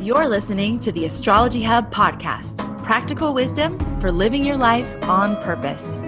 You're listening to the Astrology Hub podcast practical wisdom for living your life on purpose.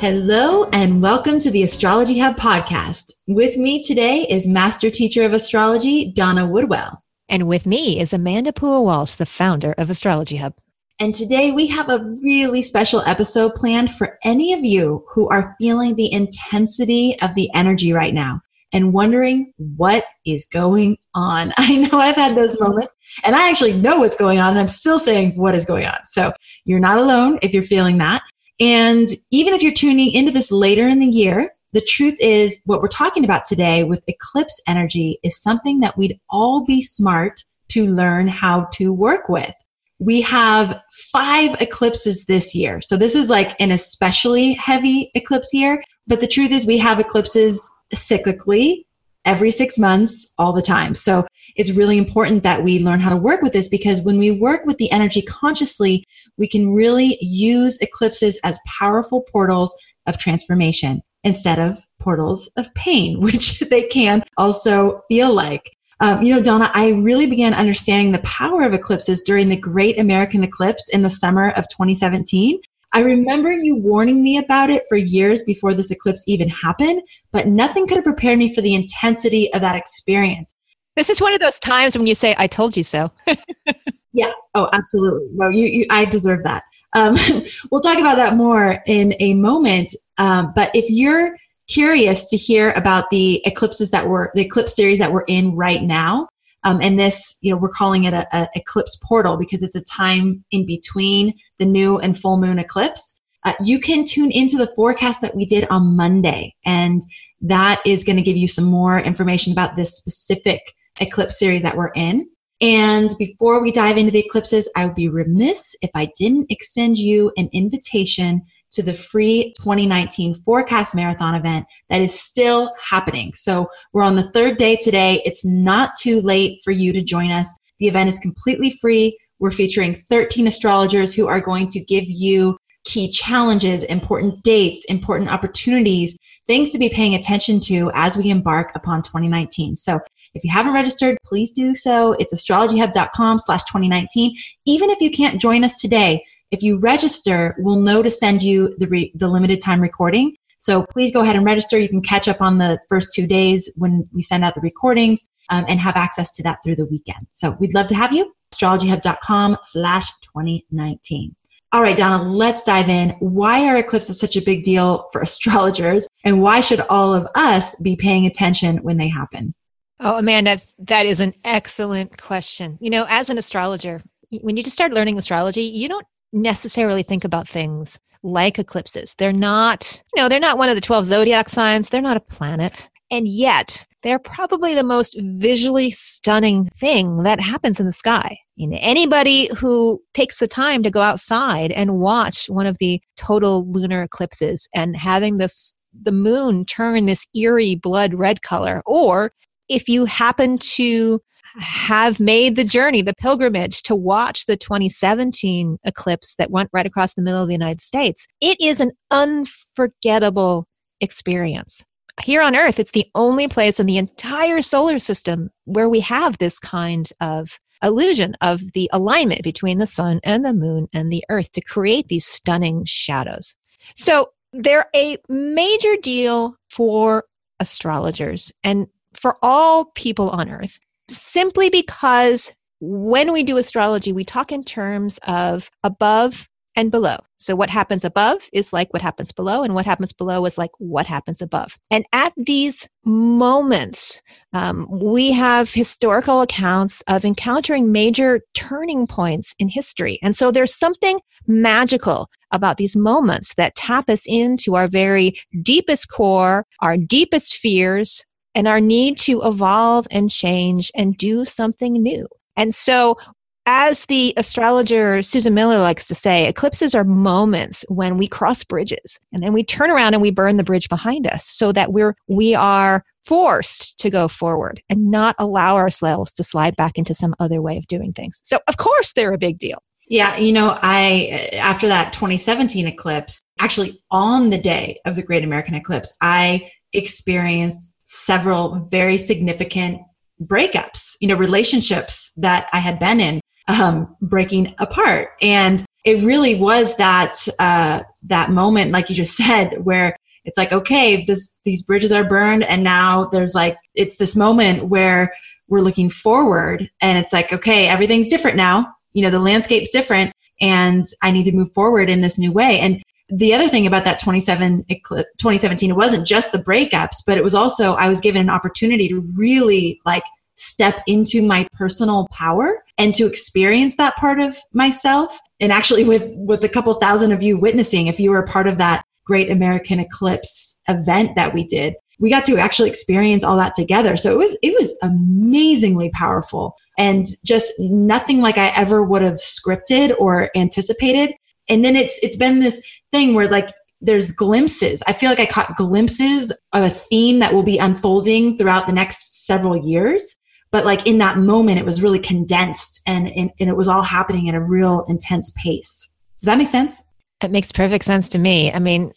Hello, and welcome to the Astrology Hub podcast. With me today is Master Teacher of Astrology, Donna Woodwell. And with me is Amanda Pua Walsh, the founder of Astrology Hub. And today we have a really special episode planned for any of you who are feeling the intensity of the energy right now and wondering what is going on. I know I've had those moments and I actually know what's going on and I'm still saying what is going on. So you're not alone if you're feeling that. And even if you're tuning into this later in the year, the truth is what we're talking about today with eclipse energy is something that we'd all be smart to learn how to work with. We have five eclipses this year. So this is like an especially heavy eclipse year. But the truth is we have eclipses cyclically every six months, all the time. So it's really important that we learn how to work with this because when we work with the energy consciously, we can really use eclipses as powerful portals of transformation instead of portals of pain, which they can also feel like. Um, you know, Donna, I really began understanding the power of eclipses during the Great American Eclipse in the summer of 2017. I remember you warning me about it for years before this eclipse even happened, but nothing could have prepared me for the intensity of that experience. This is one of those times when you say, I told you so. yeah. Oh, absolutely. No, you, you I deserve that. Um, we'll talk about that more in a moment. Um, but if you're curious to hear about the eclipses that were the eclipse series that we're in right now, um, and this, you know, we're calling it a, eclipse portal because it's a time in between the new and full moon eclipse. Uh, you can tune into the forecast that we did on Monday, and that is going to give you some more information about this specific eclipse series that we're in. And before we dive into the eclipses, I would be remiss if I didn't extend you an invitation to the free 2019 forecast marathon event that is still happening. So we're on the third day today. It's not too late for you to join us. The event is completely free. We're featuring 13 astrologers who are going to give you key challenges, important dates, important opportunities, things to be paying attention to as we embark upon 2019. So if you haven't registered, please do so. It's astrologyhub.com slash 2019. Even if you can't join us today, if you register, we'll know to send you the, re- the limited time recording. So please go ahead and register. You can catch up on the first two days when we send out the recordings um, and have access to that through the weekend. So we'd love to have you. astrologyhub.com slash 2019. All right, Donna, let's dive in. Why are eclipses such a big deal for astrologers? And why should all of us be paying attention when they happen? Oh, Amanda, that is an excellent question. You know, as an astrologer, when you just start learning astrology, you don't necessarily think about things like eclipses. They're not, you know, they're not one of the 12 zodiac signs. They're not a planet. And yet, they're probably the most visually stunning thing that happens in the sky. Anybody who takes the time to go outside and watch one of the total lunar eclipses and having this the moon turn this eerie blood red color or if you happen to have made the journey, the pilgrimage to watch the 2017 eclipse that went right across the middle of the United States. It is an unforgettable experience. Here on Earth, it's the only place in the entire solar system where we have this kind of illusion of the alignment between the sun and the moon and the earth to create these stunning shadows. So they're a major deal for astrologers and for all people on earth simply because when we do astrology, we talk in terms of above and below. So what happens above is like what happens below, and what happens below is like what happens above. And at these moments, um, we have historical accounts of encountering major turning points in history. And so there's something magical about these moments that tap us into our very deepest core, our deepest fears, and our need to evolve and change and do something new. And so, as the astrologer Susan Miller likes to say, eclipses are moments when we cross bridges and then we turn around and we burn the bridge behind us so that we're we are forced to go forward and not allow ourselves to slide back into some other way of doing things. So of course they're a big deal. Yeah, you know, I after that 2017 eclipse, actually on the day of the Great American Eclipse, I experienced several very significant breakups, you know, relationships that I had been in um, breaking apart. And it really was that uh, that moment, like you just said, where it's like, okay, this these bridges are burned, and now there's like it's this moment where we're looking forward, and it's like, okay, everything's different now. You know, the landscape's different, and I need to move forward in this new way. And the other thing about that 27 2017 it wasn't just the breakups but it was also i was given an opportunity to really like step into my personal power and to experience that part of myself. And actually with with a couple thousand of you witnessing if you were a part of that great american eclipse event that we did we got to actually experience all that together. So it was it was amazingly powerful. And just nothing like i ever would have scripted or anticipated. And then it's it's been this thing where like there's glimpses. I feel like i caught glimpses of a theme that will be unfolding throughout the next several years. But like in that moment it was really condensed and, and, and it was all happening at a real intense pace. Does that make sense? It makes perfect sense to me. I mean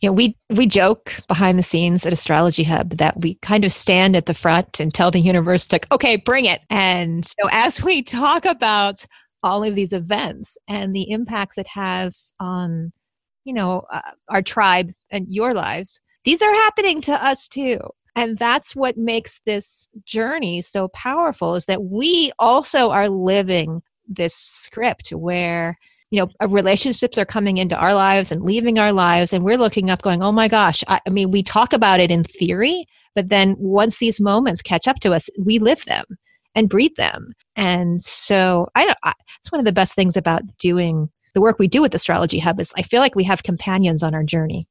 you know we we joke behind the scenes at astrology hub that we kind of stand at the front and tell the universe to okay bring it. And so as we talk about all of these events and the impacts it has on you know uh, our tribe and your lives these are happening to us too. And that's what makes this journey so powerful is that we also are living this script where you know relationships are coming into our lives and leaving our lives and we're looking up going oh my gosh I, I mean we talk about it in theory but then once these moments catch up to us we live them and breathe them. And so I don't, I, it's one of the best things about doing the work we do with Astrology Hub is I feel like we have companions on our journey.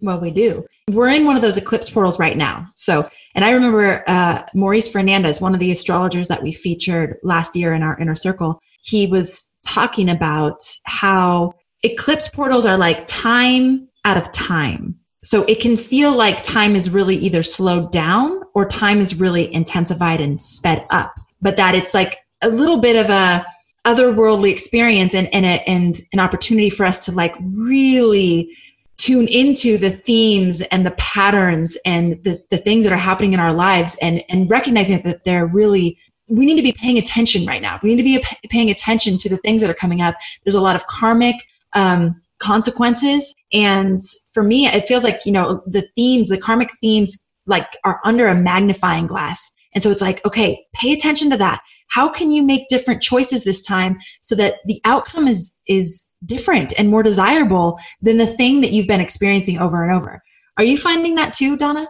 Well, we do. We're in one of those eclipse portals right now. So, and I remember uh, Maurice Fernandez, one of the astrologers that we featured last year in our inner circle, he was talking about how eclipse portals are like time out of time. So it can feel like time is really either slowed down or time is really intensified and sped up, but that it's like a little bit of a otherworldly experience and, and, a, and an opportunity for us to like really tune into the themes and the patterns and the, the things that are happening in our lives and, and recognizing that they're really we need to be paying attention right now. We need to be paying attention to the things that are coming up. There's a lot of karmic um, consequences. And for me it feels like you know the themes the karmic themes like are under a magnifying glass and so it's like okay pay attention to that. How can you make different choices this time so that the outcome is is different and more desirable than the thing that you've been experiencing over and over? Are you finding that too donna?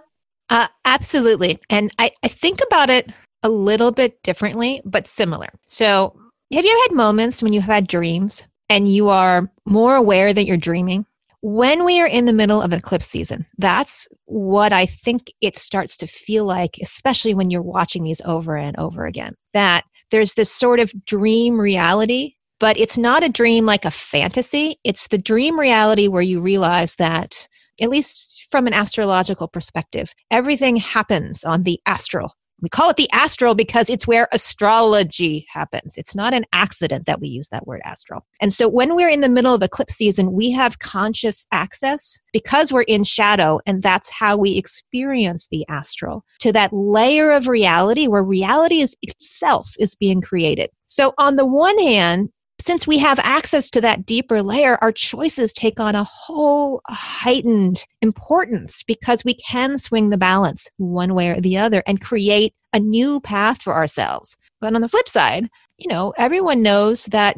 Uh, absolutely. And I, I think about it a little bit differently but similar. So have you ever had moments when you have had dreams and you are more aware that you're dreaming when we are in the middle of an eclipse season, that's what I think it starts to feel like, especially when you're watching these over and over again. That there's this sort of dream reality, but it's not a dream like a fantasy. It's the dream reality where you realize that, at least from an astrological perspective, everything happens on the astral we call it the astral because it's where astrology happens. It's not an accident that we use that word astral. And so when we're in the middle of eclipse season, we have conscious access because we're in shadow, and that's how we experience the astral to that layer of reality where reality is itself is being created. So on the one hand, since we have access to that deeper layer, our choices take on a whole heightened importance because we can swing the balance one way or the other and create a new path for ourselves. But on the flip side, you know, everyone knows that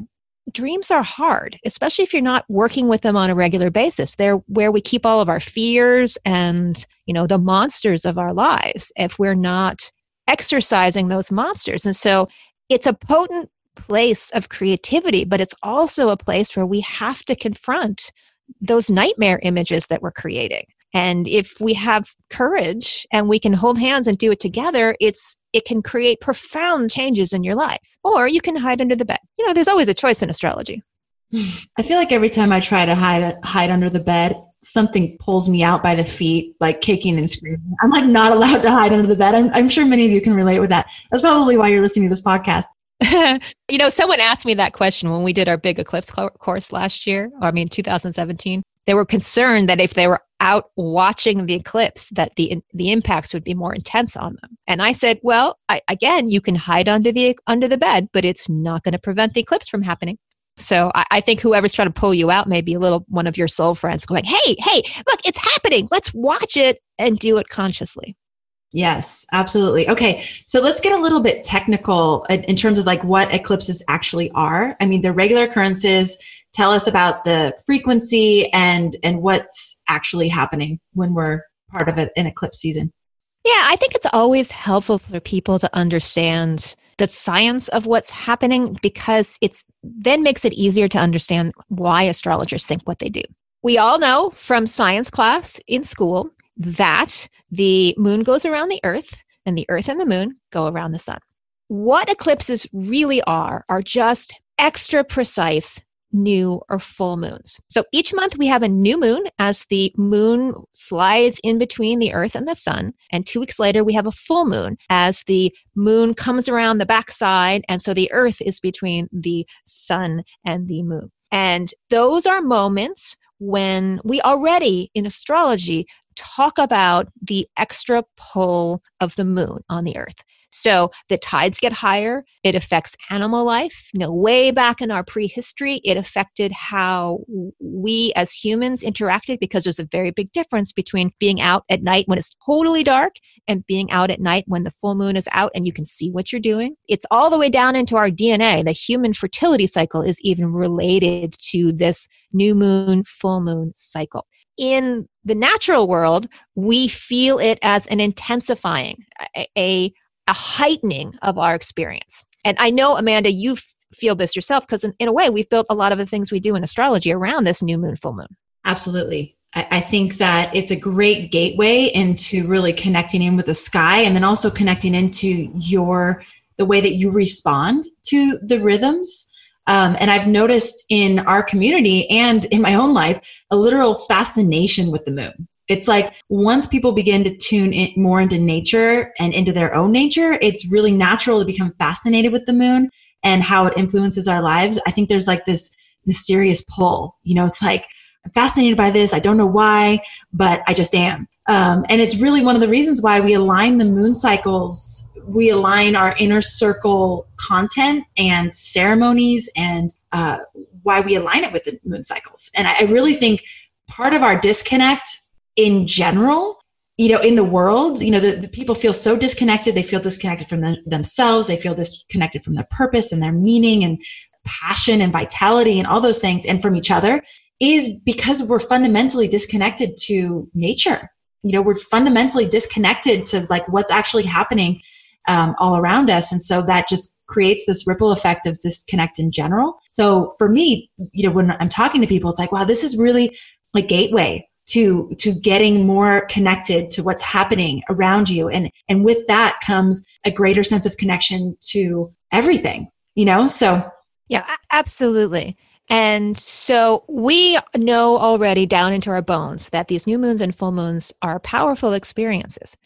dreams are hard, especially if you're not working with them on a regular basis. They're where we keep all of our fears and, you know, the monsters of our lives if we're not exercising those monsters. And so it's a potent place of creativity, but it's also a place where we have to confront those nightmare images that we're creating. And if we have courage and we can hold hands and do it together, it's it can create profound changes in your life. Or you can hide under the bed. You know, there's always a choice in astrology. I feel like every time I try to hide hide under the bed, something pulls me out by the feet, like kicking and screaming. I'm like not allowed to hide under the bed. I'm, I'm sure many of you can relate with that. That's probably why you're listening to this podcast. you know, someone asked me that question when we did our big eclipse course last year, or I mean 2017. they were concerned that if they were out watching the eclipse that the the impacts would be more intense on them. And i said well I, again you can hide under the under the bed but it's not going to prevent the eclipse from happening. So I, I, think whoever's trying to pull you out may be a little one of your soul friends going hey hey look it's happening. Let's watch it and do it consciously Yes, absolutely. Okay, so let's get a little bit technical in terms of like what eclipses actually are. I mean, the regular occurrences tell us about the frequency and and what's actually happening when we're part of an eclipse season. Yeah, I think it's always helpful for people to understand the science of what's happening because it's then makes it easier to understand why astrologers think what they do. We all know from science class in school that the moon goes around the earth and the earth and the moon go around the sun. What eclipses really are, are just extra precise new or full moons. So each month we have a new moon as the moon slides in between the earth and the sun. And two weeks later we have a full moon as the moon comes around the backside. And so the earth is between the sun and the moon. And those are moments when we already in astrology talk about the extra pull of the moon on the earth. So the tides get higher. It affects animal life. You know, way back in our prehistory, it affected how we as humans interacted because there's a very big difference between being out at night when it's totally dark and being out at night when the full moon is out and you can see what you're doing. It's all the way down into our DNA. The human fertility cycle is even related to this new moon, full moon cycle in the natural world, we feel it as an intensifying, a, a heightening of our experience. And I know, Amanda, you feel this yourself because, in, in, a way, we've built a lot of the things we do in astrology around this new moon, full moon. Absolutely. I, I think that it's a great gateway into really connecting in with the sky and then also connecting into your the way that you respond to the rhythms um, and I've noticed in our community and in my own life a literal fascination with the moon. It's like once people begin to tune in more into nature and into their own nature, it's really natural to become fascinated with the moon and how it influences our lives. I think there's like this mysterious pull. You know, it's like, I'm fascinated by this. I don't know why, but I just am. Um, and it's really one of the reasons why we align the moon cycles. We align our inner circle content and ceremonies and uh, why we align it with the moon cycles. And I really think part of our disconnect in general you know in the world you know the, the people feel so disconnected. They feel disconnected from the, themselves. They feel disconnected from their purpose and their meaning and passion and vitality and all those things and from each other is because we're fundamentally disconnected to nature. You know we're fundamentally disconnected to like what's actually happening um, all around us. And so that just creates this ripple effect of disconnect in general. So for me you know when i'm talking to people it's like wow this is really a gateway to to getting more connected to what's happening around you. And and with that comes a greater sense of connection to everything you know? So yeah absolutely. And so we know already down into our bones that these new moons and full moons are powerful experiences.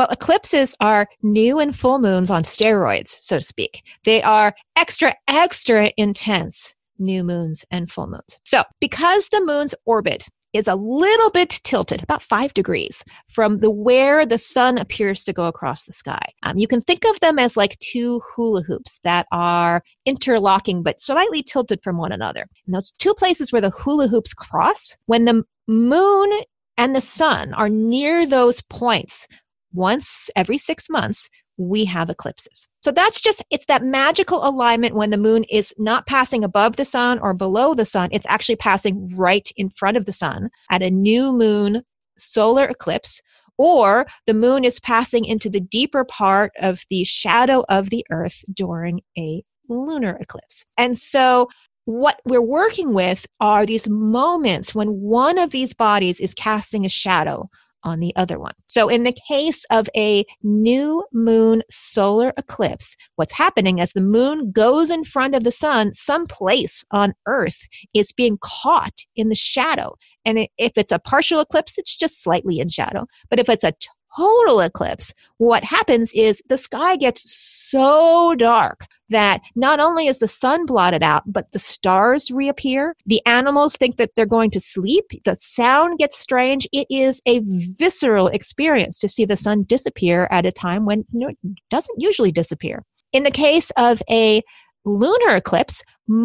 Well, eclipses are new and full moons on steroids, so to speak. They are extra, extra intense new moons and full moons. So, because the moon's orbit is a little bit tilted, about five degrees from the where the sun appears to go across the sky. Um, you can think of them as like two hula hoops that are interlocking but slightly tilted from one another. And those two places where the hula hoops cross, when the moon and the sun are near those points once every six months, we have eclipses. So that's just, it's that magical alignment when the moon is not passing above the sun or below the sun. It's actually passing right in front of the sun at a new moon solar eclipse, or the moon is passing into the deeper part of the shadow of the earth during a lunar eclipse. And so what we're working with are these moments when one of these bodies is casting a shadow on the other one. So, in the case of a new moon solar eclipse, what's happening as the moon goes in front of the sun, some place on Earth is being caught in the shadow. And if it's a partial eclipse, it's just slightly in shadow. But if it's a total eclipse, what happens is the sky gets so dark that not only is the sun blotted out, but the stars reappear. The animals think that they're going to sleep. The sound gets strange. It is a visceral experience to see the sun disappear at a time when you know, it doesn't usually disappear. In the case of a lunar eclipse,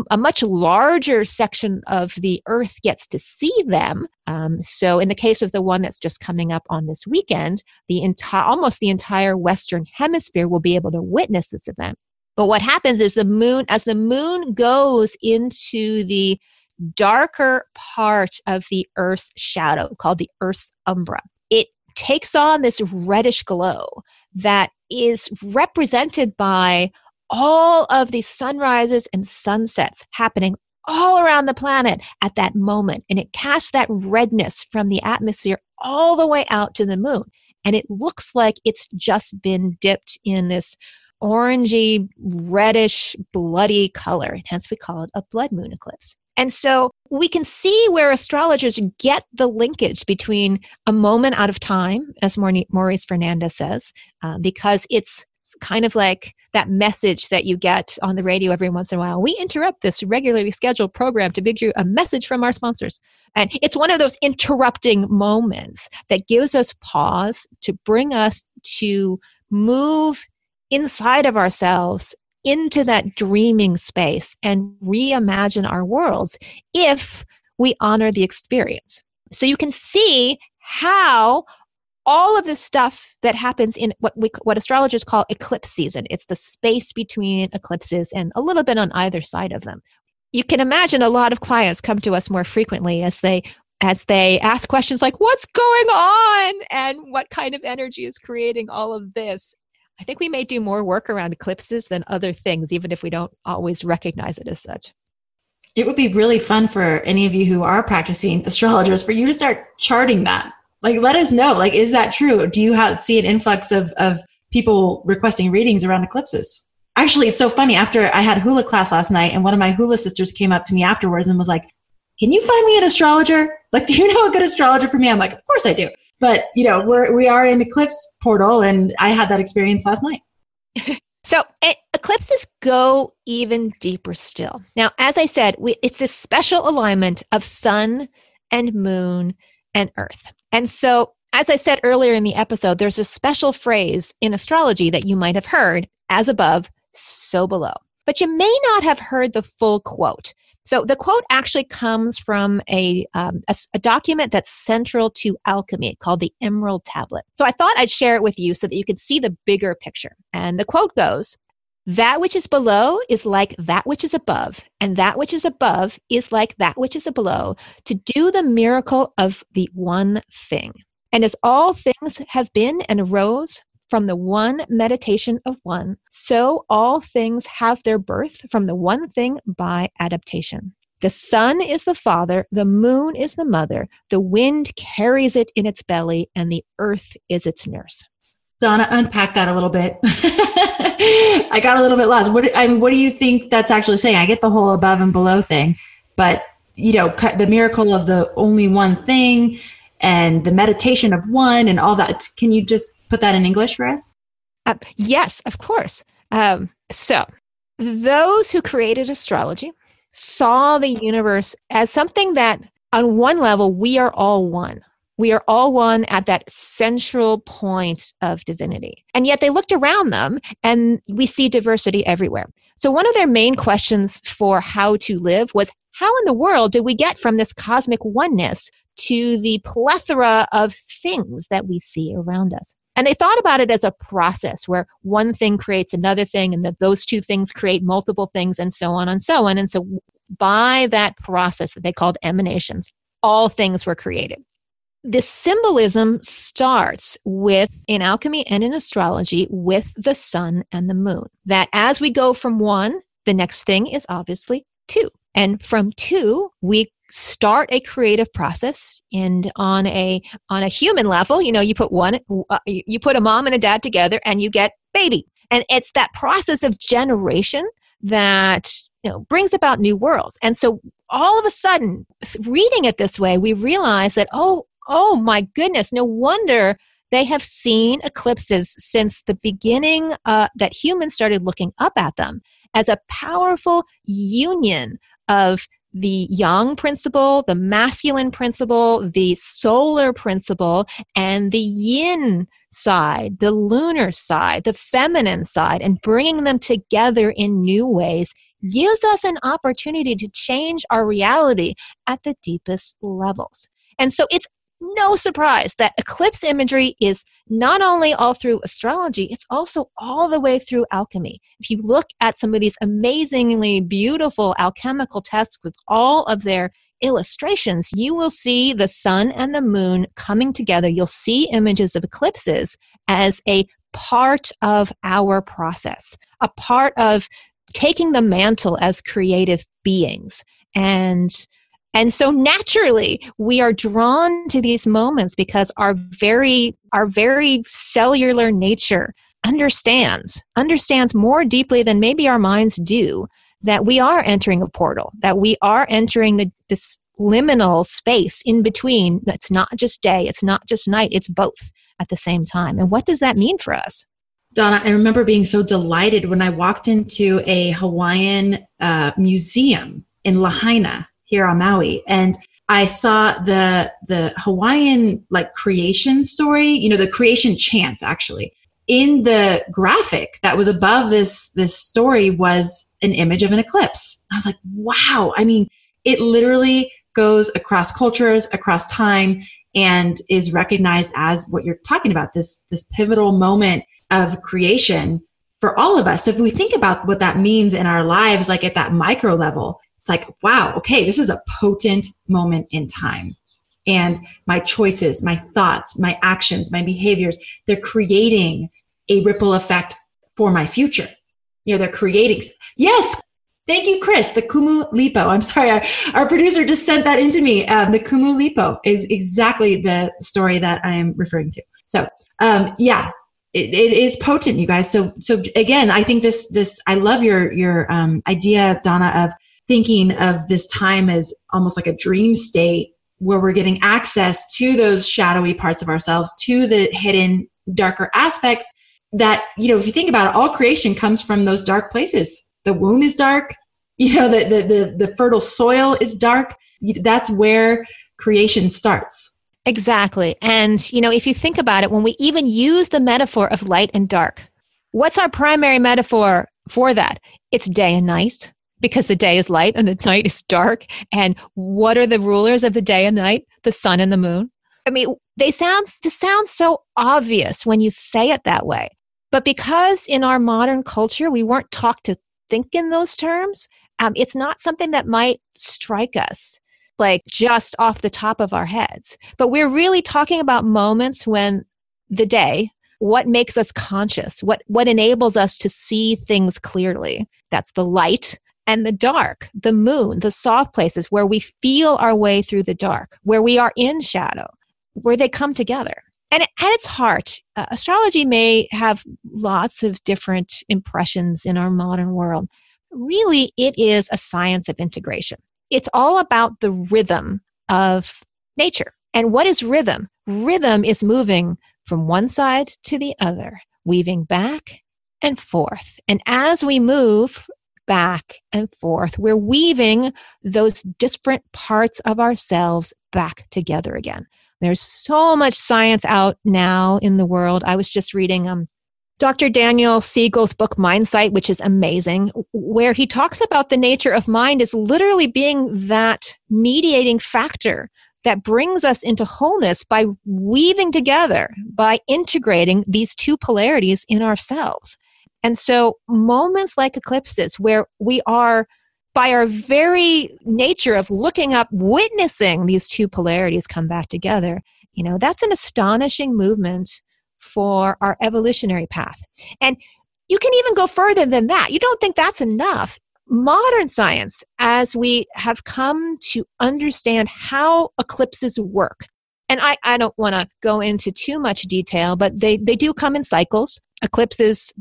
a much larger section of the Earth gets to see them. Um, so, in the case of the one that's just coming up on this weekend, the entire almost the entire Western Hemisphere will be able to witness this event. But what happens is the moon, as the moon goes into the darker part of the Earth's shadow, called the Earth's umbra, it takes on this reddish glow that is represented by all of the sunrises and sunsets happening all around the planet at that moment. And it casts that redness from the atmosphere all the way out to the moon. And it looks like it's just been dipped in this orangey, reddish, bloody color. And hence we call it a blood moon eclipse. And so we can see where astrologers get the linkage between a moment out of time, as Maurice Fernandez says, uh, because it's it's kind of like that message that you get on the radio every once in a while. We interrupt this regularly scheduled program to bring you a message from our sponsors. And it's one of those interrupting moments that gives us pause to bring us to move inside of ourselves into that dreaming space and reimagine our worlds if we honor the experience. So you can see how all of this stuff that happens in what we what astrologers call eclipse season it's the space between eclipses and a little bit on either side of them. You can imagine a lot of clients come to us more frequently as they as they ask questions like what's going on? and what kind of energy is creating all of this i think we may do more work around eclipses than other things even if we don't always recognize it as such. It would be really fun for any of you who are practicing astrologers for you to start charting that. Like let us know like is that true? Do you have, see an influx of, of people requesting readings around eclipses? Actually it's so funny after i had hula class last night and one of my hula sisters came up to me afterwards and was like can you find me an astrologer? Like do you know a good astrologer for me? I'm like of course i do but you know we're we are in eclipse portal and i had that experience last night so eh, eclipses go even deeper still now as i said we, it's this special alignment of sun and moon and earth and so, as I said earlier in the episode, there's a special phrase in astrology that you might have heard as above, so below. But you may not have heard the full quote. So the quote actually comes from a, um, a, a, document that's central to alchemy called the Emerald Tablet. So I thought I'd share it with you so that you could see the bigger picture. And the quote goes, that which is below is like that which is above, and that which is above is like that which is below, to do the miracle of the one thing. And as all things have been and arose from the one meditation of one, so all things have their birth from the one thing by adaptation. The sun is the father, the moon is the mother, the wind carries it in its belly, and the earth is its nurse. Donna, unpack that a little bit. I got a little bit lost. What I mean, what do you think that's actually saying? I get the whole above and below thing, but you know, the miracle of the only one thing and the meditation of one and all that. Can you just put that in English for us? Uh, yes, of course. Um, so, those who created astrology saw the universe as something that, on one level, we are all one. We are all one at that central point of divinity. And yet they looked around them and we see diversity everywhere. So, one of their main questions for how to live was how in the world did we get from this cosmic oneness to the plethora of things that we see around us? And they thought about it as a process where one thing creates another thing, and that those two things create multiple things, and so on and so on. And so, by that process that they called emanations, all things were created the symbolism starts with in alchemy and in astrology with the sun and the moon that as we go from one the next thing is obviously two and from two we start a creative process and on a on a human level you know you put one uh, you put a mom and a dad together and you get baby and it's that process of generation that you know brings about new worlds and so all of a sudden reading it this way we realize that oh oh my goodness, no wonder they have seen eclipses since the beginning uh, that humans started looking up at them. as a powerful union of the yang principle, the masculine principle, the solar principle, and the yin side, the lunar side, the feminine side, and bringing them together in new ways gives us an opportunity to change our reality at the deepest levels. And so it's no surprise that eclipse imagery is not only all through astrology, it's also all the way through alchemy. If you look at some of these amazingly beautiful alchemical texts with all of their illustrations, you will see the sun and the moon coming together. You'll see images of eclipses as a part of our process, a part of taking the mantle as creative beings. And and so naturally, we are drawn to these moments because our very, our very cellular nature understands, understands more deeply than maybe our minds do that we are entering a portal, that we are entering the, this liminal space in between. It's not just day, it's not just night, it's both at the same time. And what does that mean for us? Donna, I remember being so delighted when I walked into a Hawaiian uh, museum in Lahaina here on Maui. And I saw the the Hawaiian like creation story, you know, the creation chant actually. In the graphic that was above this this story was an image of an eclipse. I was like, wow. I mean, it literally goes across cultures, across time, and is recognized as what you're talking about, this this pivotal moment of creation for all of us. So if we think about what that means in our lives, like at that micro level, it's like, wow, okay, this is a potent moment in time. And my choices, my thoughts, my actions, my behaviors, they're creating a ripple effect for my future. You know, they're creating. Yes. Thank you, Chris. The Kumulipo. I'm sorry. Our, our producer just sent that into me. Um, the Kumulipo is exactly the story that I am referring to. So, um, yeah, it, it is potent, you guys. So, so again, I think this, this, I love your, your, um, idea, Donna, of thinking of this time as almost like a dream state where we're getting access to those shadowy parts of ourselves, to the hidden, darker aspects that, you know, if you think about it, all creation comes from those dark places. The womb is dark, you know, the, the, the, the fertile soil is dark. That's where creation starts. Exactly. And, you know, if you think about it, when we even use the metaphor of light and dark, what's our primary metaphor for that? It's day and night because the day is light and the night is dark. And what are the rulers of the day and night? The sun and the moon. I mean, they sound this sounds so obvious when you say it that way. But because in our modern culture we weren't taught to think in those terms, um, it's not something that might strike us like just off the top of our heads. But we're really talking about moments when the day, what makes us conscious, what what enables us to see things clearly. That's the light and the dark, the moon, the soft places where we feel our way through the dark, where we are in shadow, where they come together. And at its heart, uh, astrology may have lots of different impressions in our modern world. Really, it is a science of integration. It's all about the rhythm of nature. And what is rhythm? Rhythm is moving from one side to the other, weaving back and forth. And as we move back and forth. We're weaving those different parts of ourselves back together again. There's so much science out now in the world. I was just reading um, Dr. Daniel Siegel's book Mindsight, which is amazing, where he talks about the nature of mind as literally being that mediating factor that brings us into wholeness by weaving together, by integrating these two polarities in ourselves. And so moments like eclipses where we are by our very nature of looking up, witnessing these two polarities come back together, you know, that's an astonishing movement for our evolutionary path. And you can even go further than that. You don't think that's enough. Modern science, as we have come to understand how eclipses work, and I, I don't want to go into too much detail, but they, they do come in cycles. Eclipses,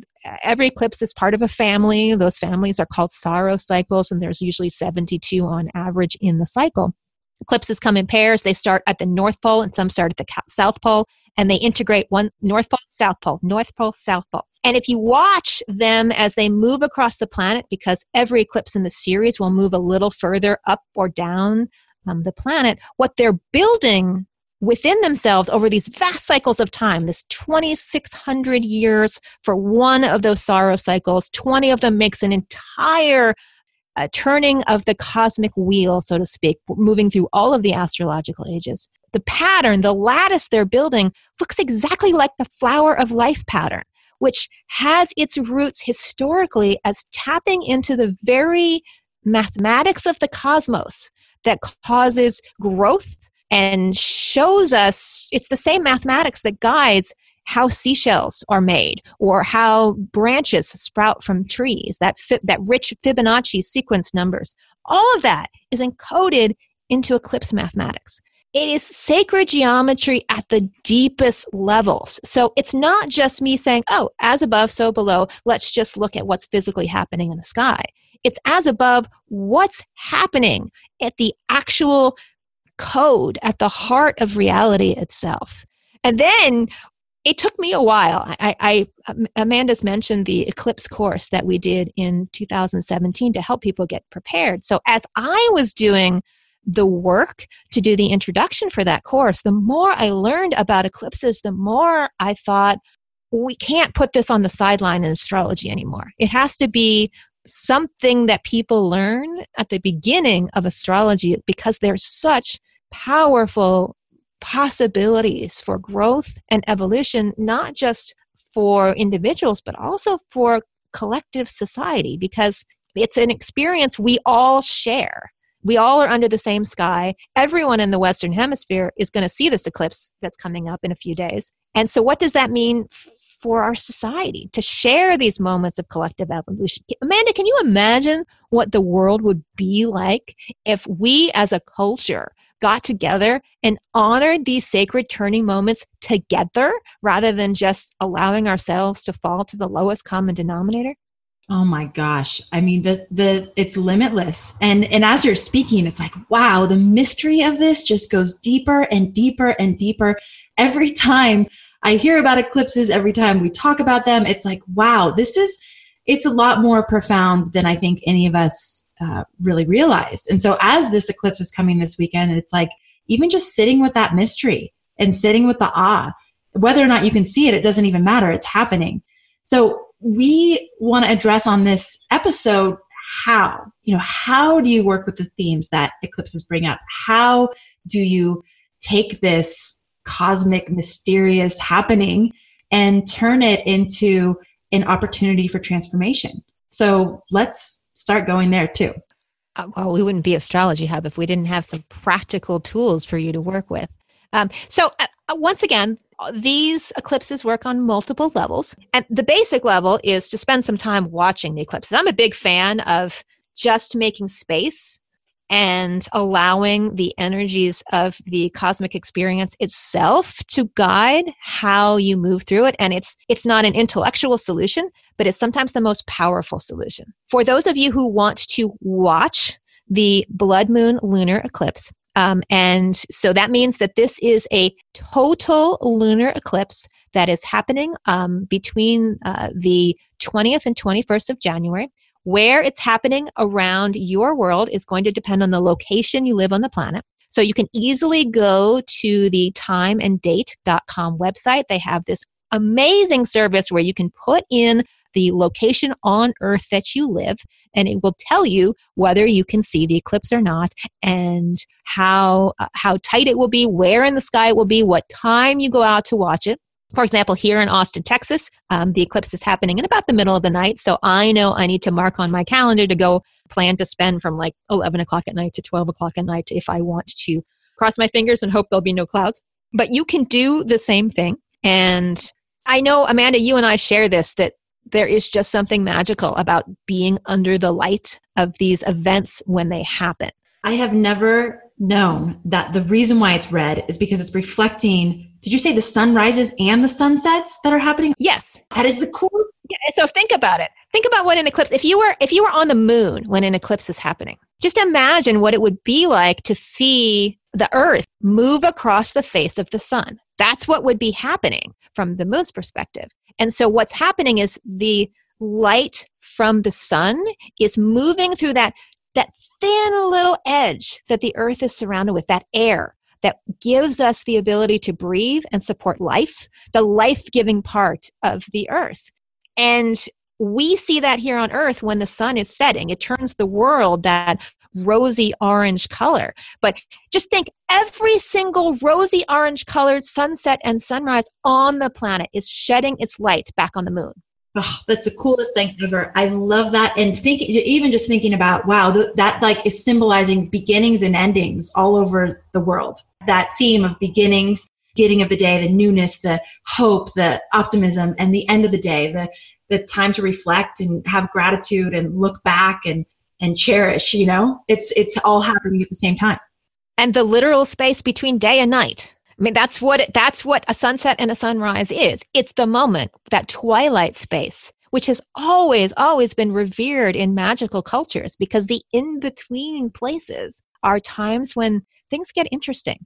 every eclipse is part of a family. Those families are called saros cycles, and there's usually 72 on average in the cycle. Eclipses come in pairs. They start at the North Pole, and some start at the South Pole. and they integrate one North Pole, South Pole, North Pole, South Pole. And if you watch them as they move across the planet, because every eclipse in the series will move a little further up or down um, the planet, what they're building within themselves over these vast cycles of time, this 2,600 years for one of those saros cycles, 20 of them makes an entire uh, turning of the cosmic wheel, so to speak, moving through all of the astrological ages. The pattern, the lattice they're building, looks exactly like the flower of life pattern, which has its roots historically as tapping into the very mathematics of the cosmos that causes growth and shows us it's the same mathematics that guides how seashells are made or how branches sprout from trees that fi- that rich fibonacci sequence numbers. All of that is encoded into eclipse mathematics. It is sacred geometry at the deepest levels. So it's not just me saying oh as above so below. Let's just look at what's physically happening in the sky. It's as above what's happening at the actual code at the heart of reality itself. And then it took me a while. I, I, um, Amanda's mentioned the Eclipse course that we did in 2017 to help people get prepared. So as I was doing the work to do the introduction for that course, the more I learned about eclipses, the more I thought, we can't put this on the sideline in astrology anymore. It has to be something that people learn at the beginning of astrology because there's such powerful possibilities for growth and evolution, not just for individuals, but also for collective society, because it's an experience we all share. We all are under the same sky. Everyone in the Western Hemisphere is going to see this eclipse that's coming up in a few days. And so, what does that mean for our society to share these moments of collective evolution. Amanda, can you imagine what the world would be like if we as a culture got together and honored these sacred turning moments together rather than just allowing ourselves to fall to the lowest common denominator? Oh my gosh. I mean the the it's limitless. And and as you're speaking it's like wow, the mystery of this just goes deeper and deeper and deeper every time I hear about eclipses every time we talk about them. It's like, wow, this is, it's a lot more profound than I think any of us uh, really realize. And so as this eclipse is coming this weekend, it's like, even just sitting with that mystery and sitting with the awe, whether or not you can see it, it doesn't even matter. It's happening. So we want to address on this episode how, you know, how do you work with the themes that eclipses bring up? How do you take this cosmic, mysterious happening and turn it into an opportunity for transformation. So let's start going there too. Uh, well, we wouldn't be Astrology Hub if we didn't have some practical tools for you to work with. Um, so, uh, uh once again, these eclipses work on multiple levels. And the basic level is to spend some time watching the eclipses. I'm a big fan of just making space and allowing the energies of the cosmic experience itself to guide how you move through it and it's it's not an intellectual solution but it's sometimes the most powerful solution for those of you who want to watch the blood moon lunar eclipse um, and so that means that this is a total lunar eclipse that is happening um, between uh, the 20th and 21st of January. Where it's happening around your world is going to depend on the location you live on the planet. So you can easily go to the timeanddate.com website. They have this amazing service where you can put in the location on earth that you live and it will tell you whether you can see the eclipse or not and how uh, how tight it will be where in the sky it will be what time you go out to watch it for example, here in Austin, Texas, um, the eclipse is happening in about the middle of the night. So I know I need to mark on my calendar to go plan to spend from like 11 o'clock at night to 12 o'clock at night if I want to cross my fingers and hope there'll be no clouds. But you can do the same thing. And I know, Amanda, you and I share this that there is just something magical about being under the light of these events when they happen. I have never known that the reason why it's red is because it's reflecting did you say the sunrises and the sunsets that are happening? Yes. That is the coolest. Yeah, so think about it. Think about what an eclipse if you were if you were on the moon when an eclipse is happening. Just imagine what it would be like to see the earth move across the face of the sun. That's what would be happening from the moon's perspective. And so what's happening is the light from the sun is moving through that that thin little edge that the earth is surrounded with, that air that gives us the ability to breathe and support life, the life-giving part of the earth. And we see that here on earth when the sun is setting. It turns the world that rosy orange color. But just think every single rosy orange colored sunset and sunrise on the planet is shedding its light back on the moon. Oh, that's the coolest thing ever. I love that. And think, even just thinking about, wow, th- that like is symbolizing beginnings and endings all over the world. That theme of beginnings, beginning of the day, the newness, the hope, the optimism, and the end of the day, the the time to reflect and have gratitude and look back and and cherish you know? It's it's all happening at the same time. And the literal space between day and night. I mean that's what that's what a sunset and a sunrise is. It's the moment that twilight space which has always always been revered in magical cultures because the in between places are times when things get interesting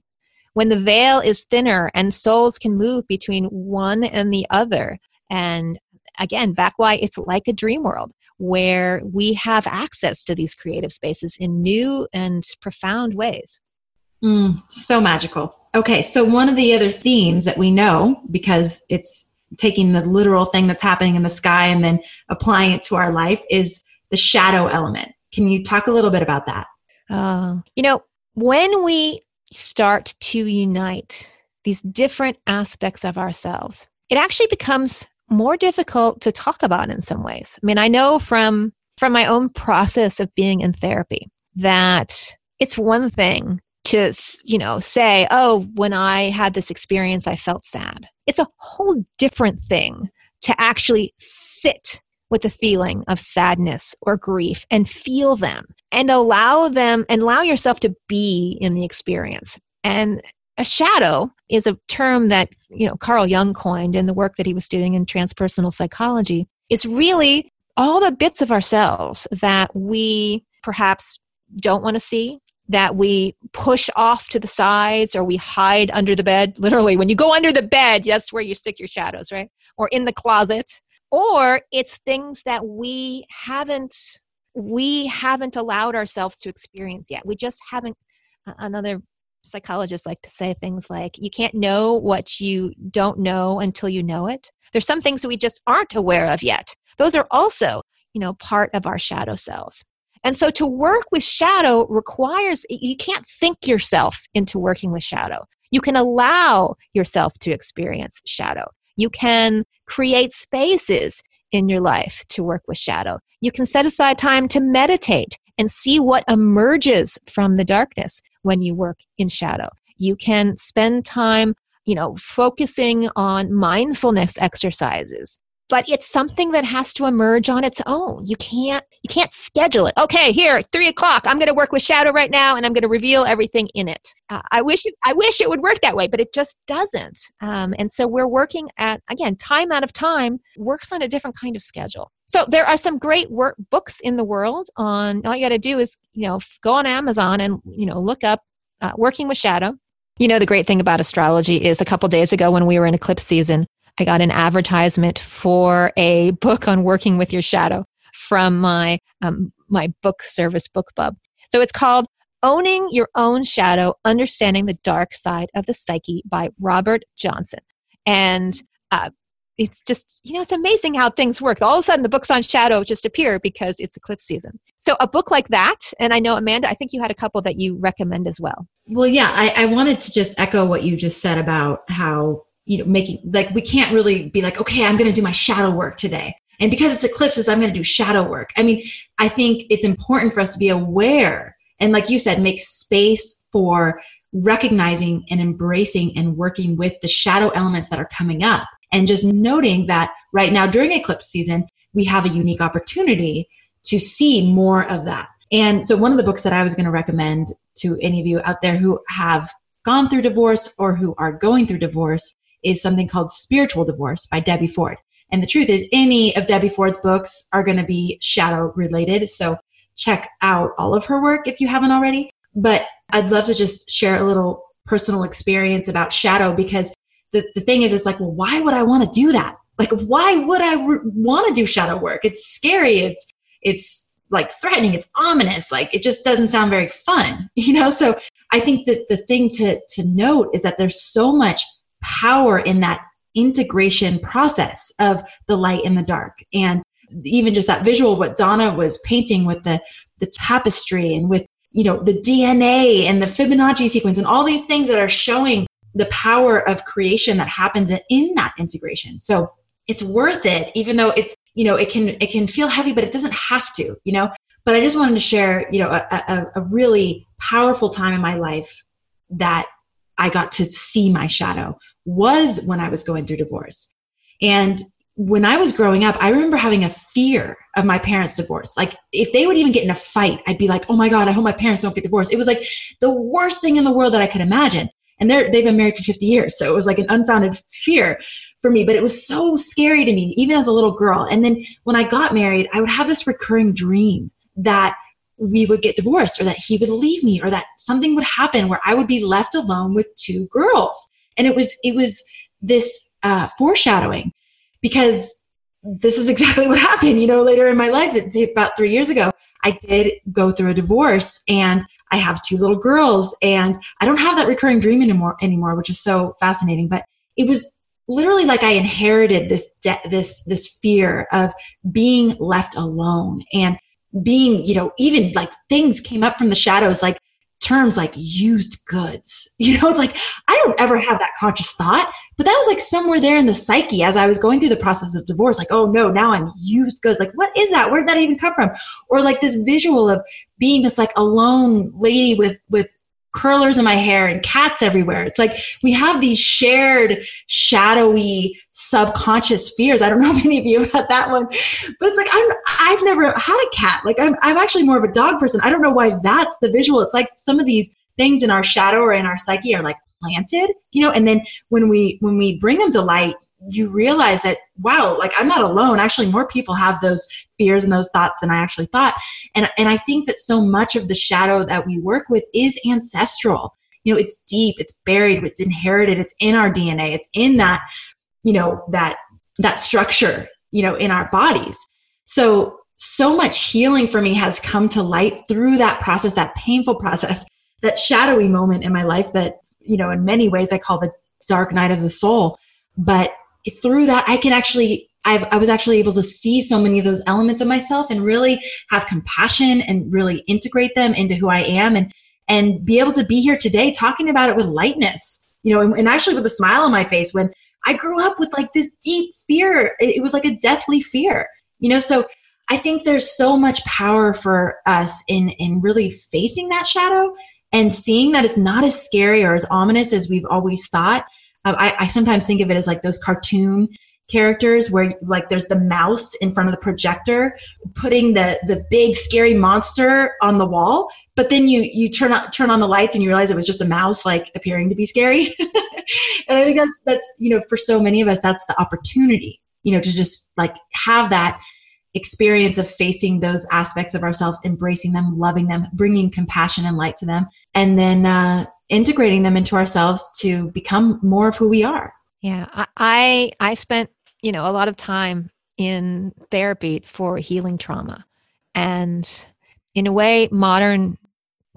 when the veil is thinner and souls can move between one and the other and again back why it's like a dream world where we have access to these creative spaces in new and profound ways. Mm, so magical. Okay, so one of the other themes that we know, because it's taking the literal thing that's happening in the sky and then applying it to our life, is the shadow element. Can you talk a little bit about that? Uh, you know, when we start to unite these different aspects of ourselves, it actually becomes more difficult to talk about in some ways. I mean, I know from from my own process of being in therapy that it's one thing to you know say oh when i had this experience i felt sad it's a whole different thing to actually sit with the feeling of sadness or grief and feel them and allow them and allow yourself to be in the experience and a shadow is a term that you know Carl Jung coined in the work that he was doing in transpersonal psychology. It's really all the bits of ourselves that we perhaps don't want to see, that we push off to the sides or we hide under the bed. Literally, when you go under the bed, that's where you stick your shadows, right? Or in the closet. Or it's things that we haven't we haven't allowed ourselves to experience yet. We just haven't another psychologists like to say things like you can't know what you don't know until you know it. There's some things that we just aren't aware of yet. Those are also you know part of our shadow selves. And so to work with shadow requires you can't think yourself into working with shadow. You can allow yourself to experience shadow you can create spaces in your life to work with shadow you can set aside time to meditate and see what emerges from the darkness when you work in shadow. You can spend time, you know, focusing on mindfulness exercises but it's something that has to emerge on its own. You can't you can't schedule it. Okay here three o'clock. I'm going to work with shadow right now and i'm going to reveal everything in it. Uh, i wish it, i wish it would work that way but it just doesn't. Um, and so we're working at again time out of time works on a different kind of schedule. So there are some great work books in the world on all you got to do is you know go on amazon and you know look up uh, working with shadow. You know the great thing about astrology is a couple days ago when we were in eclipse season i got an advertisement for a book on working with your shadow from my um, my book service bookbub so it's called owning your own shadow understanding the dark side of the psyche by robert johnson. And uh, it's just you know it's amazing how things work. All of a sudden the books on shadow just appear because it's eclipse season. So a book like that and i know amanda i think you had a couple that you recommend as well. Well yeah i, I wanted to just echo what you just said about how you know making like we can't really be like okay i'm going to do my shadow work today. And because it's eclipses i'm going to do shadow work. I mean i think it's important for us to be aware and like you said make space for recognizing and embracing and working with the shadow elements that are coming up. And just noting that right now during eclipse season, we have a unique opportunity to see more of that. And so, one of the books that I was going to recommend to any of you out there who have gone through divorce or who are going through divorce is something called Spiritual Divorce by Debbie Ford. And the truth is, any of Debbie Ford's books are going to be shadow related. So, check out all of her work if you haven't already. But I'd love to just share a little personal experience about shadow because the, the thing is, it's like, well, why would I want to do that? Like, why would I re- want to do shadow work? It's scary. It's, it's like threatening. It's ominous. Like, it just doesn't sound very fun, you know? So I think that the thing to, to note is that there's so much power in that integration process of the light and the dark. And even just that visual, what Donna was painting with the, the tapestry and with, you know, the DNA and the Fibonacci sequence and all these things that are showing the power of creation that happens in that integration. So it's worth it, even though it's, you know, it can, it can feel heavy, but it doesn't have to, you know, but I just wanted to share, you know, a, a, a really powerful time in my life that I got to see my shadow was when I was going through divorce. And when I was growing up, I remember having a fear of my parents' divorce. Like, if they would even get in a fight, I'd be like, oh my God, I hope my parents don't get divorced. It was like the worst thing in the world that I could imagine. And they're, they've been married for 50 years. So it was like an unfounded fear for me, but it was so scary to me, even as a little girl. And then when I got married, I would have this recurring dream that we would get divorced or that he would leave me or that something would happen where I would be left alone with two girls. And it was, it was this uh, foreshadowing because this is exactly what happened. You know, later in my life, about three years ago, I did go through a divorce and I have two little girls and I don't have that recurring dream anymore, anymore, which is so fascinating. But it was literally like I inherited this de- this this fear of being left alone and being, you know, even like things came up from the shadows, like terms like used goods. You know, like I don't ever have that conscious thought, but that was like somewhere there in the psyche as I was going through the process of divorce. Like, oh no, now I'm used goods. Like, what is that? Where did that even come from? Or like this visual of being this like alone lady with with curlers in my hair and cats everywhere. It's like we have these shared, shadowy, subconscious fears. I don't know if any of you have had that one, but it's like I'm, I've never had a cat. Like I'm, I'm actually more of a dog person. I don't know why that's the visual. It's like some of these things in our shadow or in our psyche are like planted, you know, and then when we when we bring them to light, you realize that wow like i'm not alone. Actually more people have those fears and those thoughts than i actually thought. And and i think that so much of the shadow that we work with is ancestral. You know it's deep it's buried it's inherited it's in our dna it's in that you know that that structure you know in our bodies. So so much healing for me has come to light through that process that painful process that shadowy moment in my life that you know in many ways i call the dark night of the soul. But through that, I can actually, I've, I was actually able to see so many of those elements of myself and really have compassion and really integrate them into who I am and, and be able to be here today talking about it with lightness, you know, and, and actually with a smile on my face when I grew up with like this deep fear. It, it was like a deathly fear, you know, so I think there's so much power for us in, in really facing that shadow and seeing that it's not as scary or as ominous as we've always thought um, I, I sometimes think of it as like those cartoon characters where like there's the mouse in front of the projector putting the the big scary monster on the wall but then you you turn on turn on the lights and you realize it was just a mouse like appearing to be scary. And i think that's that's you know for so many of us that's the opportunity you know to just like have that experience of facing those aspects of ourselves embracing them loving them bringing compassion and light to them. And then uh integrating them into ourselves to become more of who we are. Yeah, I I've spent you know a lot of time in therapy for healing trauma, and in a way, modern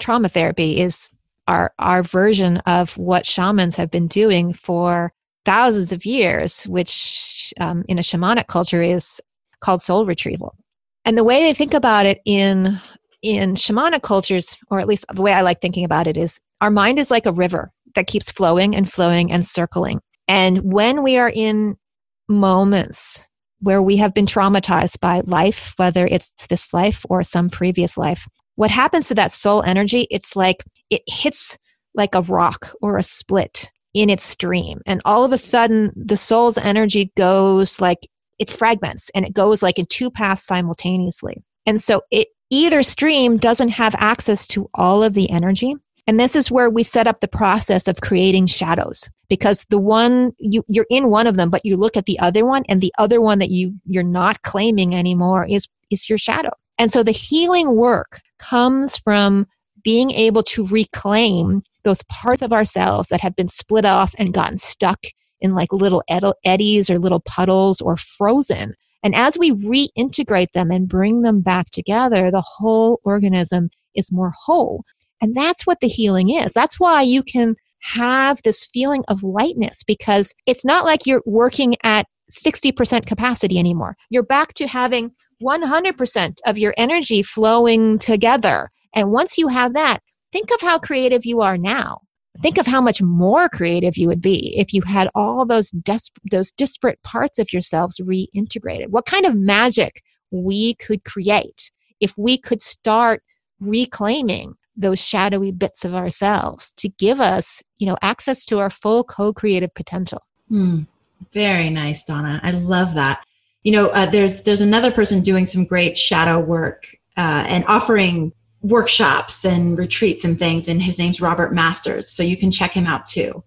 trauma therapy is our our version of what shamans have been doing for thousands of years, which um, in a shamanic culture is called soul retrieval. And the way they think about it in in shamanic cultures, or at least the way I like thinking about it, is our mind is like a river that keeps flowing and flowing and circling. And when we are in moments where we have been traumatized by life, whether it's this life or some previous life, what happens to that soul energy? It's like it hits like a rock or a split in its stream. And all of a sudden, the soul's energy goes like it fragments and it goes like in two paths simultaneously. And so it either stream doesn't have access to all of the energy and this is where we set up the process of creating shadows because the one you, you're in one of them, but you look at the other one and the other one that you, you're not claiming anymore is, is your shadow. And so the healing work comes from being able to reclaim those parts of ourselves that have been split off and gotten stuck in like little eddies or little puddles or frozen. And as we reintegrate them and bring them back together, the whole organism is more whole. And that's what the healing is. That's why you can have this feeling of lightness because it's not like you're working at 60% capacity anymore. You're back to having 100% of your energy flowing together. And once you have that, think of how creative you are now. Think of how much more creative you would be if you had all those des- those disparate parts of yourselves reintegrated. What kind of magic we could create if we could start reclaiming those shadowy bits of ourselves to give us, you know, access to our full co-creative potential. Hmm. Very nice, Donna. I love that. You know, uh, there's there's another person doing some great shadow work uh, and offering workshops and retreats and things, and his name's Robert Masters. So you can check him out too.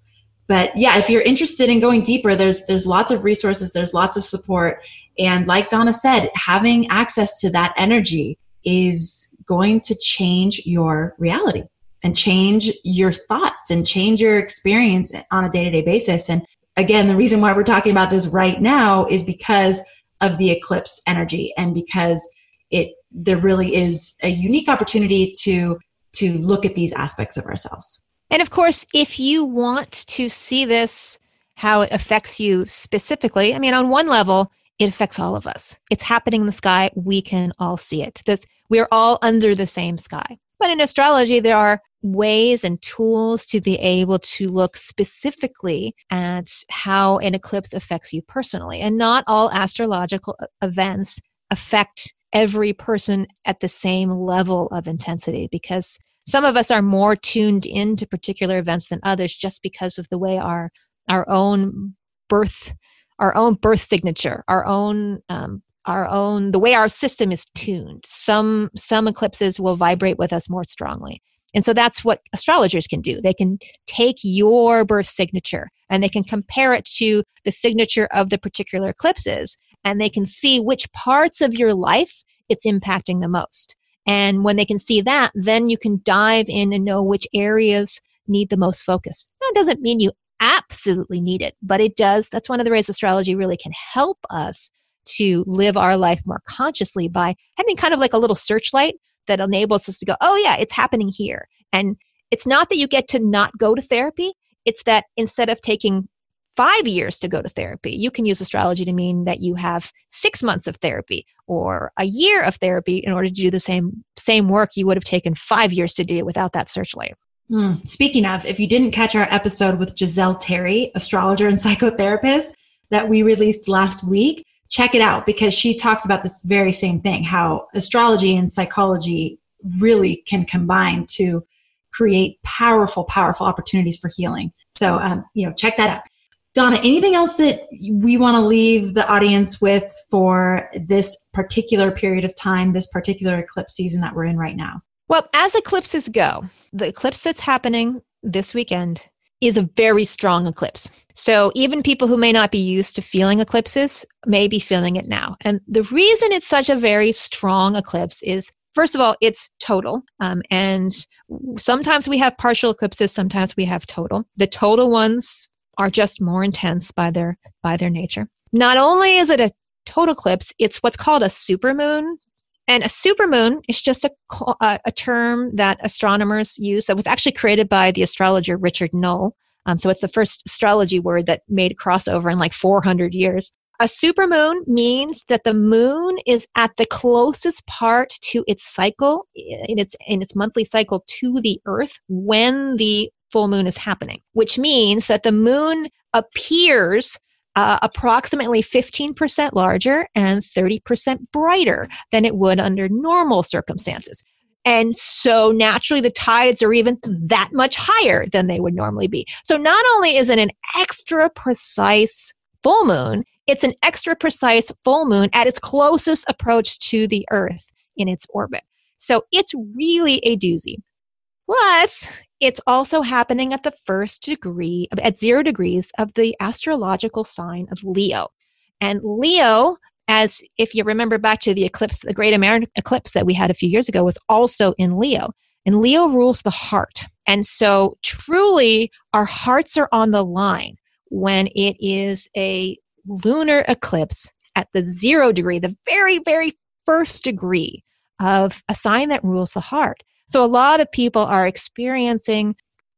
But yeah, if you're interested in going deeper, there's there's lots of resources, there's lots of support, and like Donna said, having access to that energy is going to change your reality and change your thoughts and change your experience on a day to day basis. And again, the reason why we're talking about this right now is because of the eclipse energy and because it there really is a unique opportunity to to look at these aspects of ourselves. And of course, if you want to see this how it affects you specifically, I mean on one level, it affects all of us. It's happening in the sky, we can all see it. This we're all under the same sky. But in astrology, there are ways and tools to be able to look specifically at how an eclipse affects you personally. And not all astrological uh, events affect every person at the same level of intensity because some of us are more tuned into particular events than others just because of the way our our own birth our own birth signature our own um, our own the way our system is tuned. Some some eclipses will vibrate with us more strongly. And so that's what astrologers can do. They can take your birth signature and they can compare it to the signature of the particular eclipses and they can see which parts of your life it's impacting the most. And when they can see that then you can dive in and know which areas need the most focus. That doesn't mean you absolutely need it but it does that's one of the ways astrology really can help us to live our life more consciously by having kind of like a little searchlight that enables us to go, oh, yeah, it's happening here. And it's not that you get to not go to therapy, it's that instead of taking five years to go to therapy, you can use astrology to mean that you have six months of therapy or a year of therapy in order to do the same same work you would have taken five years to do without that searchlight. Mm. Speaking of, if you didn't catch our episode with Giselle Terry, astrologer and psychotherapist, that we released last week, check it out because she talks about this very same thing how astrology and psychology really can combine to create powerful powerful opportunities for healing. So um, you know check that out. Donna anything else that we want to leave the audience with for this particular period of time this particular eclipse season that we're in right now well as eclipses go the eclipse that's happening this weekend is a very strong eclipse. So even people who may not be used to feeling eclipses may be feeling it now. And the reason it's such a very strong eclipse is First of all, it's total. Um, and sometimes we have partial eclipses, sometimes we have total. The total ones are just more intense by their by their nature. Not only is it a total eclipse, it's what's called a supermoon and a supermoon is just a, a term that astronomers use that was actually created by the astrologer Richard Nolle. Um, so it's the first astrology word that made a crossover in like 400 years. A supermoon means that the moon is at the closest part to its cycle in its in its monthly cycle to the earth when the full moon is happening, which means that the moon appears uh, approximately 15% larger and 30% brighter than it would under normal circumstances. And so naturally, the tides are even that much higher than they would normally be. So not only is it an extra precise full moon, it's an extra precise full moon at its closest approach to the Earth in its orbit. So it's really a doozy. Plus, it's also happening at the first degree, at zero degrees of the astrological sign of Leo. And Leo, as if you remember back to the eclipse, the great American eclipse that we had a few years ago, was also in Leo. and Leo rules the heart. And so truly our hearts are on the line when it is a lunar eclipse at the zero degree, the very, very first degree of a sign that rules the heart. So a lot of people are experiencing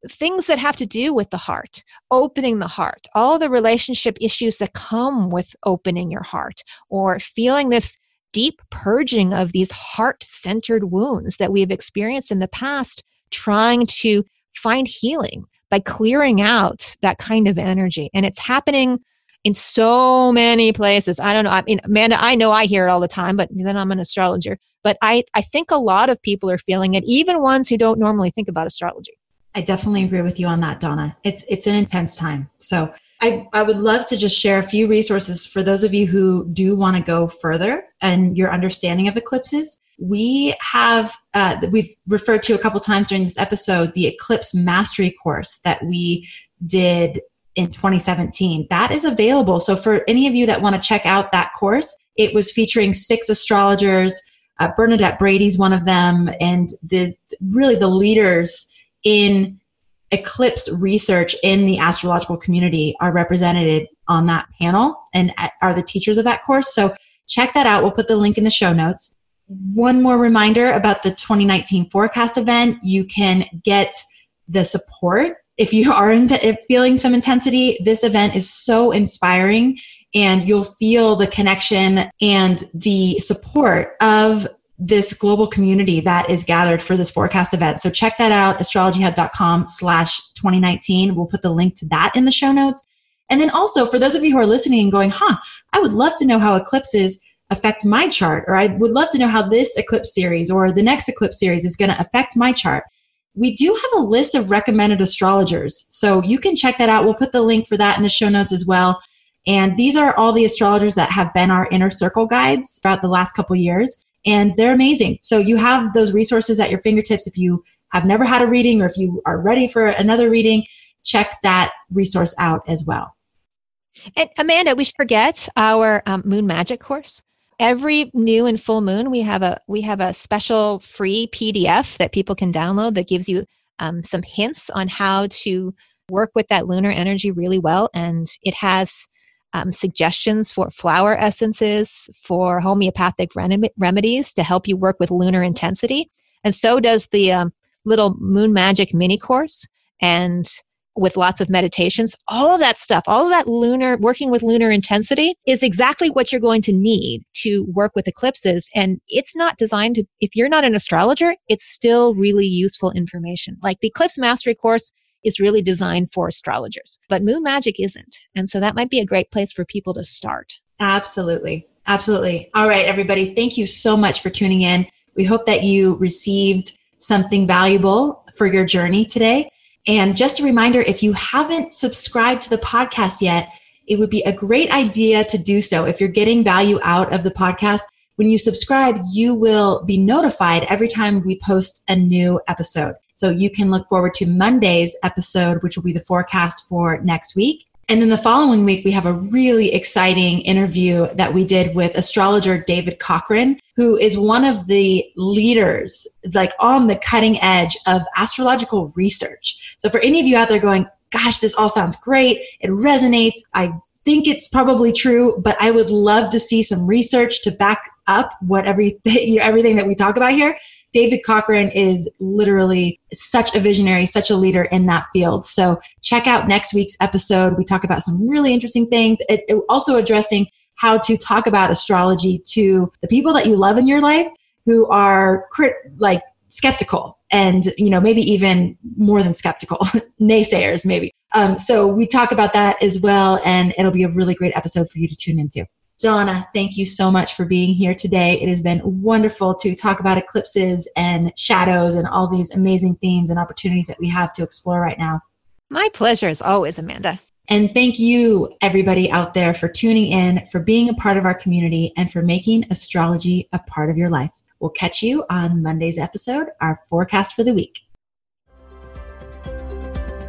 things that have to do with the heart, opening the heart, all the relationship issues that come with opening your heart, or feeling this deep purging of these heart centered wounds that we've experienced in the past, trying to find healing by clearing out that kind of energy. And it's happening in so many places. I don't know. I mean, Amanda, I know I hear it all the time, but then I'm an astrologer. But I, I think a lot of people are feeling it, even ones who don't normally think about astrology. I definitely agree with you on that, Donna. It's it's an intense time. So I, I would love to just share a few resources for those of you who do want to go further and your understanding of eclipses. We have, uh, we've referred to a couple times during this episode, the Eclipse Mastery course that we did in 2017. That is available. So for any of you that want to check out that course, it was featuring six astrologers. Uh, Bernadette Brady's one of them, and the really the leaders in eclipse research in the astrological community are represented on that panel and are the teachers of that course. So check that out. We'll put the link in the show notes. One more reminder about the 2019 forecast event. You can get the support if you are into, feeling some intensity. This event is so inspiring and you'll feel the connection and the support of this global community that is gathered for this forecast event. So check that out, astrologyhub.com slash 2019. We'll put the link to that in the show notes. And then also for those of you who are listening and going, huh, I would love to know how eclipses affect my chart, or I would love to know how this eclipse series or the next eclipse series is going to affect my chart. We do have a list of recommended astrologers. So you can check that out. We'll put the link for that in the show notes as well. And these are all the astrologers that have been our inner circle guides throughout the last couple years and they're amazing. So you have those resources at your fingertips. If you have never had a reading or if you are ready for another reading, check that resource out as well. And Amanda, we should forget our um, Moon Magic course. Every new and full moon, we have a we have a special free PDF that people can download that gives you um, some hints on how to work with that lunar energy really well, and it has um, suggestions for flower essences, for homeopathic remedies to help you work with lunar intensity. And so does the um, little Moon Magic mini course and with lots of meditations. All of that stuff, all of that lunar, working with lunar intensity is exactly what you're going to need to work with eclipses. And it's not designed to, if you're not an astrologer, it's still really useful information. Like the Eclipse Mastery course is really designed for astrologers, but moon magic isn't. And so that might be a great place for people to start. Absolutely. Absolutely. All right, everybody. Thank you so much for tuning in. We hope that you received something valuable for your journey today. And just a reminder if you haven't subscribed to the podcast yet, it would be a great idea to do so. If you're getting value out of the podcast, when you subscribe, you will be notified every time we post a new episode. So you can look forward to Monday's episode, which will be the forecast for next week. And then the following week, we have a really exciting interview that we did with astrologer David Cochrane, who is one of the leaders, like on the cutting edge of astrological research. So for any of you out there going, gosh, this all sounds great, it resonates, I think it's probably true, but I would love to see some research to back up what everything, everything that we talk about here. David Cochrane is literally such a visionary, such a leader in that field. So check out next week's episode. We talk about some really interesting things. It, it also addressing how to talk about astrology to the people that you love in your life who are crit- like skeptical and you know maybe even more than skeptical naysayers maybe um, so we talk about that as well and it'll be a really great episode for you to tune into Donna, thank you so much for being here today. It has been wonderful to talk about eclipses and shadows and all these amazing themes and opportunities that we have to explore right now. My pleasure as always, Amanda. And thank you, everybody out there, for tuning in, for being a part of our community, and for making astrology a part of your life. We'll catch you on Monday's episode, our forecast for the week.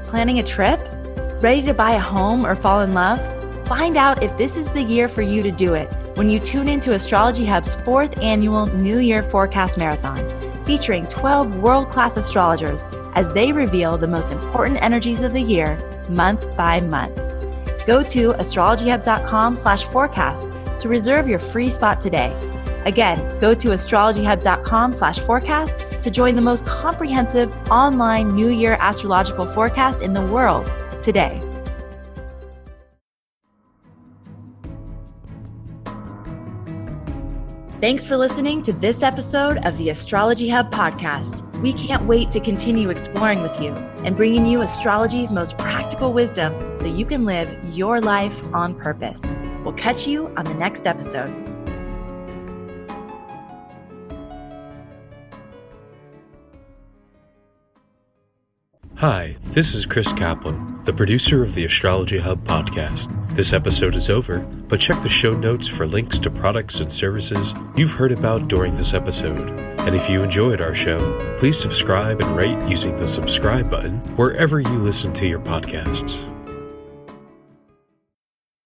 Planning a trip? Ready to buy a home or fall in love? Find out if this is the year for you to do it when you tune into Astrology Hub's fourth annual New Year Forecast Marathon. featuring 12 world class astrologers as they reveal the most important energies of the year month by month. Go to astrologyhub.com slash forecast to reserve your free spot today. Again, go to astrologyhub.com slash forecast to join the most comprehensive online New Year astrological forecast in the world today. Thanks for listening to this episode of the Astrology Hub podcast. We can't wait to continue exploring with you and bringing you astrology's most practical wisdom so you can live your life on purpose. We'll catch you on the next episode. Hi, this is Chris Kaplan, the producer of the Astrology Hub podcast. This episode is over, but check the show notes for links to products and services you've heard about during this episode. And if you enjoyed our show, please subscribe and rate using the subscribe button wherever you listen to your podcasts.